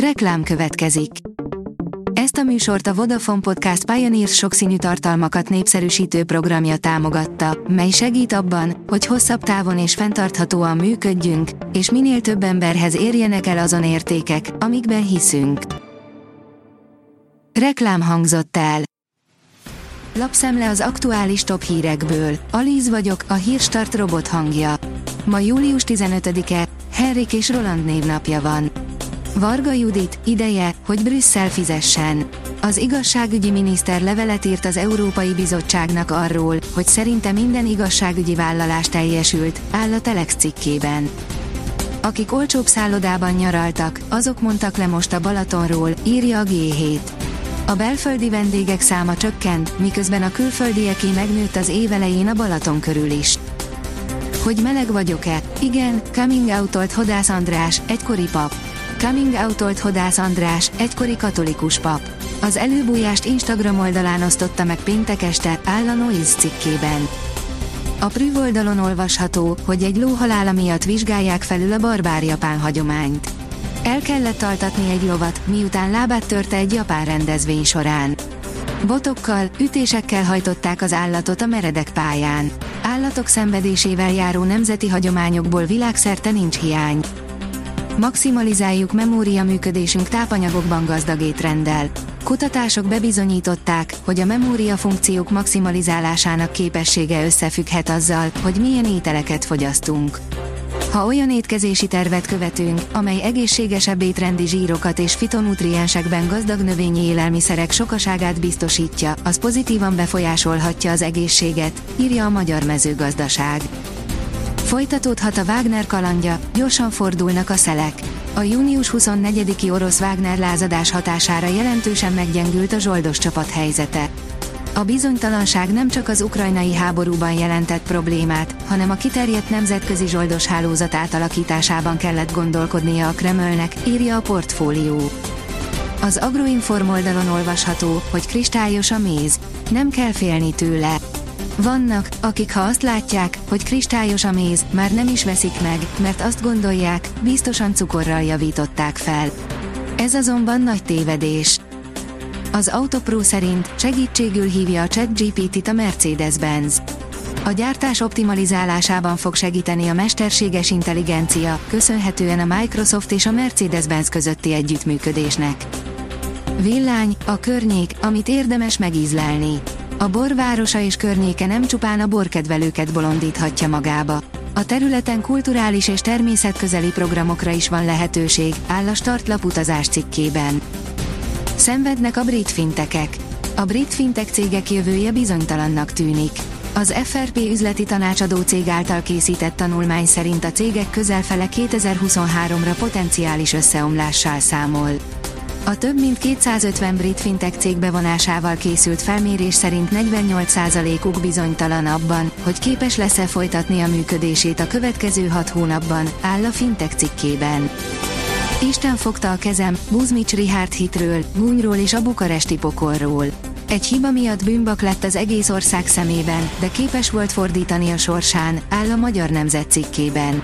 Reklám következik. Ezt a műsort a Vodafone Podcast Pioneers sokszínű tartalmakat népszerűsítő programja támogatta, mely segít abban, hogy hosszabb távon és fenntarthatóan működjünk, és minél több emberhez érjenek el azon értékek, amikben hiszünk. Reklám hangzott el. Lapszemle az aktuális top hírekből. Alíz vagyok, a hírstart robot hangja. Ma július 15-e, Henrik és Roland névnapja van. Varga Judit, ideje, hogy Brüsszel fizessen. Az igazságügyi miniszter levelet írt az Európai Bizottságnak arról, hogy szerinte minden igazságügyi vállalás teljesült, áll a Telex cikkében. Akik olcsóbb szállodában nyaraltak, azok mondtak le most a Balatonról, írja a G7. A belföldi vendégek száma csökkent, miközben a külföldieké megnőtt az évelején a Balaton körül is. Hogy meleg vagyok-e? Igen, coming out Hodász András, egykori pap. Coming out Hodász András, egykori katolikus pap. Az előbújást Instagram oldalán osztotta meg péntek este, áll a Noise cikkében. A Prüv oldalon olvasható, hogy egy ló halála miatt vizsgálják felül a barbár japán hagyományt. El kellett altatni egy lovat, miután lábát törte egy japán rendezvény során. Botokkal, ütésekkel hajtották az állatot a meredek pályán. Állatok szenvedésével járó nemzeti hagyományokból világszerte nincs hiány. Maximalizáljuk memória működésünk tápanyagokban gazdag étrenddel. Kutatások bebizonyították, hogy a memória funkciók maximalizálásának képessége összefügghet azzal, hogy milyen ételeket fogyasztunk. Ha olyan étkezési tervet követünk, amely egészségesebb étrendi zsírokat és fitonutriensekben gazdag növényi élelmiszerek sokaságát biztosítja, az pozitívan befolyásolhatja az egészséget, írja a Magyar Mezőgazdaság. Folytatódhat a Wagner kalandja, gyorsan fordulnak a szelek. A június 24-i orosz Wagner lázadás hatására jelentősen meggyengült a zsoldos csapat helyzete. A bizonytalanság nem csak az ukrajnai háborúban jelentett problémát, hanem a kiterjedt nemzetközi zsoldos hálózat átalakításában kellett gondolkodnia a Kremlnek, írja a portfólió. Az Agroinform oldalon olvasható, hogy kristályos a méz. Nem kell félni tőle. Vannak, akik ha azt látják, hogy kristályos a méz, már nem is veszik meg, mert azt gondolják, biztosan cukorral javították fel. Ez azonban nagy tévedés. Az Autopro szerint segítségül hívja a ChatGPT-t a Mercedes-Benz. A gyártás optimalizálásában fog segíteni a mesterséges intelligencia, köszönhetően a Microsoft és a Mercedes-Benz közötti együttműködésnek. Villány, a környék, amit érdemes megízlelni. A borvárosa és környéke nem csupán a borkedvelőket bolondíthatja magába. A területen kulturális és természetközeli programokra is van lehetőség, áll a startlap utazás cikkében. Szenvednek a brit fintekek. A brit fintek cégek jövője bizonytalannak tűnik. Az FRP üzleti tanácsadó cég által készített tanulmány szerint a cégek közelfele 2023-ra potenciális összeomlással számol. A több mint 250 brit fintek cég bevonásával készült felmérés szerint 48%-uk bizonytalan abban, hogy képes lesz-e folytatni a működését a következő 6 hónapban, áll a fintek cikkében. Isten fogta a kezem, Buzmics Rihárd hitről, gúnyról és a bukaresti pokolról. Egy hiba miatt bűnbak lett az egész ország szemében, de képes volt fordítani a sorsán, áll a Magyar Nemzet cikkében.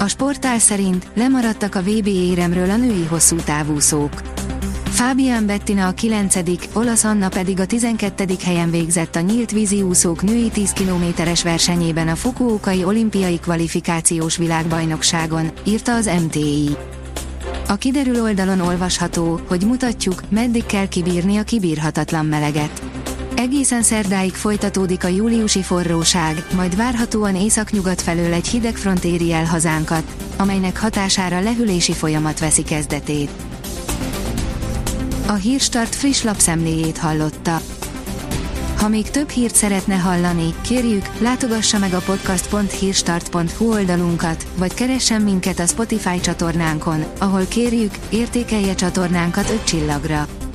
A sportál szerint lemaradtak a VB éremről a női hosszú távúszók. Fabian Bettina a 9., olasz Anna pedig a 12. helyen végzett a nyílt vízi úszók női 10 kilométeres versenyében a Fukuokai olimpiai kvalifikációs világbajnokságon, írta az MTI. A kiderül oldalon olvasható, hogy mutatjuk, meddig kell kibírni a kibírhatatlan meleget. Egészen szerdáig folytatódik a júliusi forróság, majd várhatóan északnyugat felől egy hideg front éri el hazánkat, amelynek hatására lehűlési folyamat veszi kezdetét. A Hírstart friss lapszemléjét hallotta. Ha még több hírt szeretne hallani, kérjük, látogassa meg a podcast.hírstart.hu oldalunkat, vagy keressen minket a Spotify csatornánkon, ahol kérjük, értékelje csatornánkat 5 csillagra.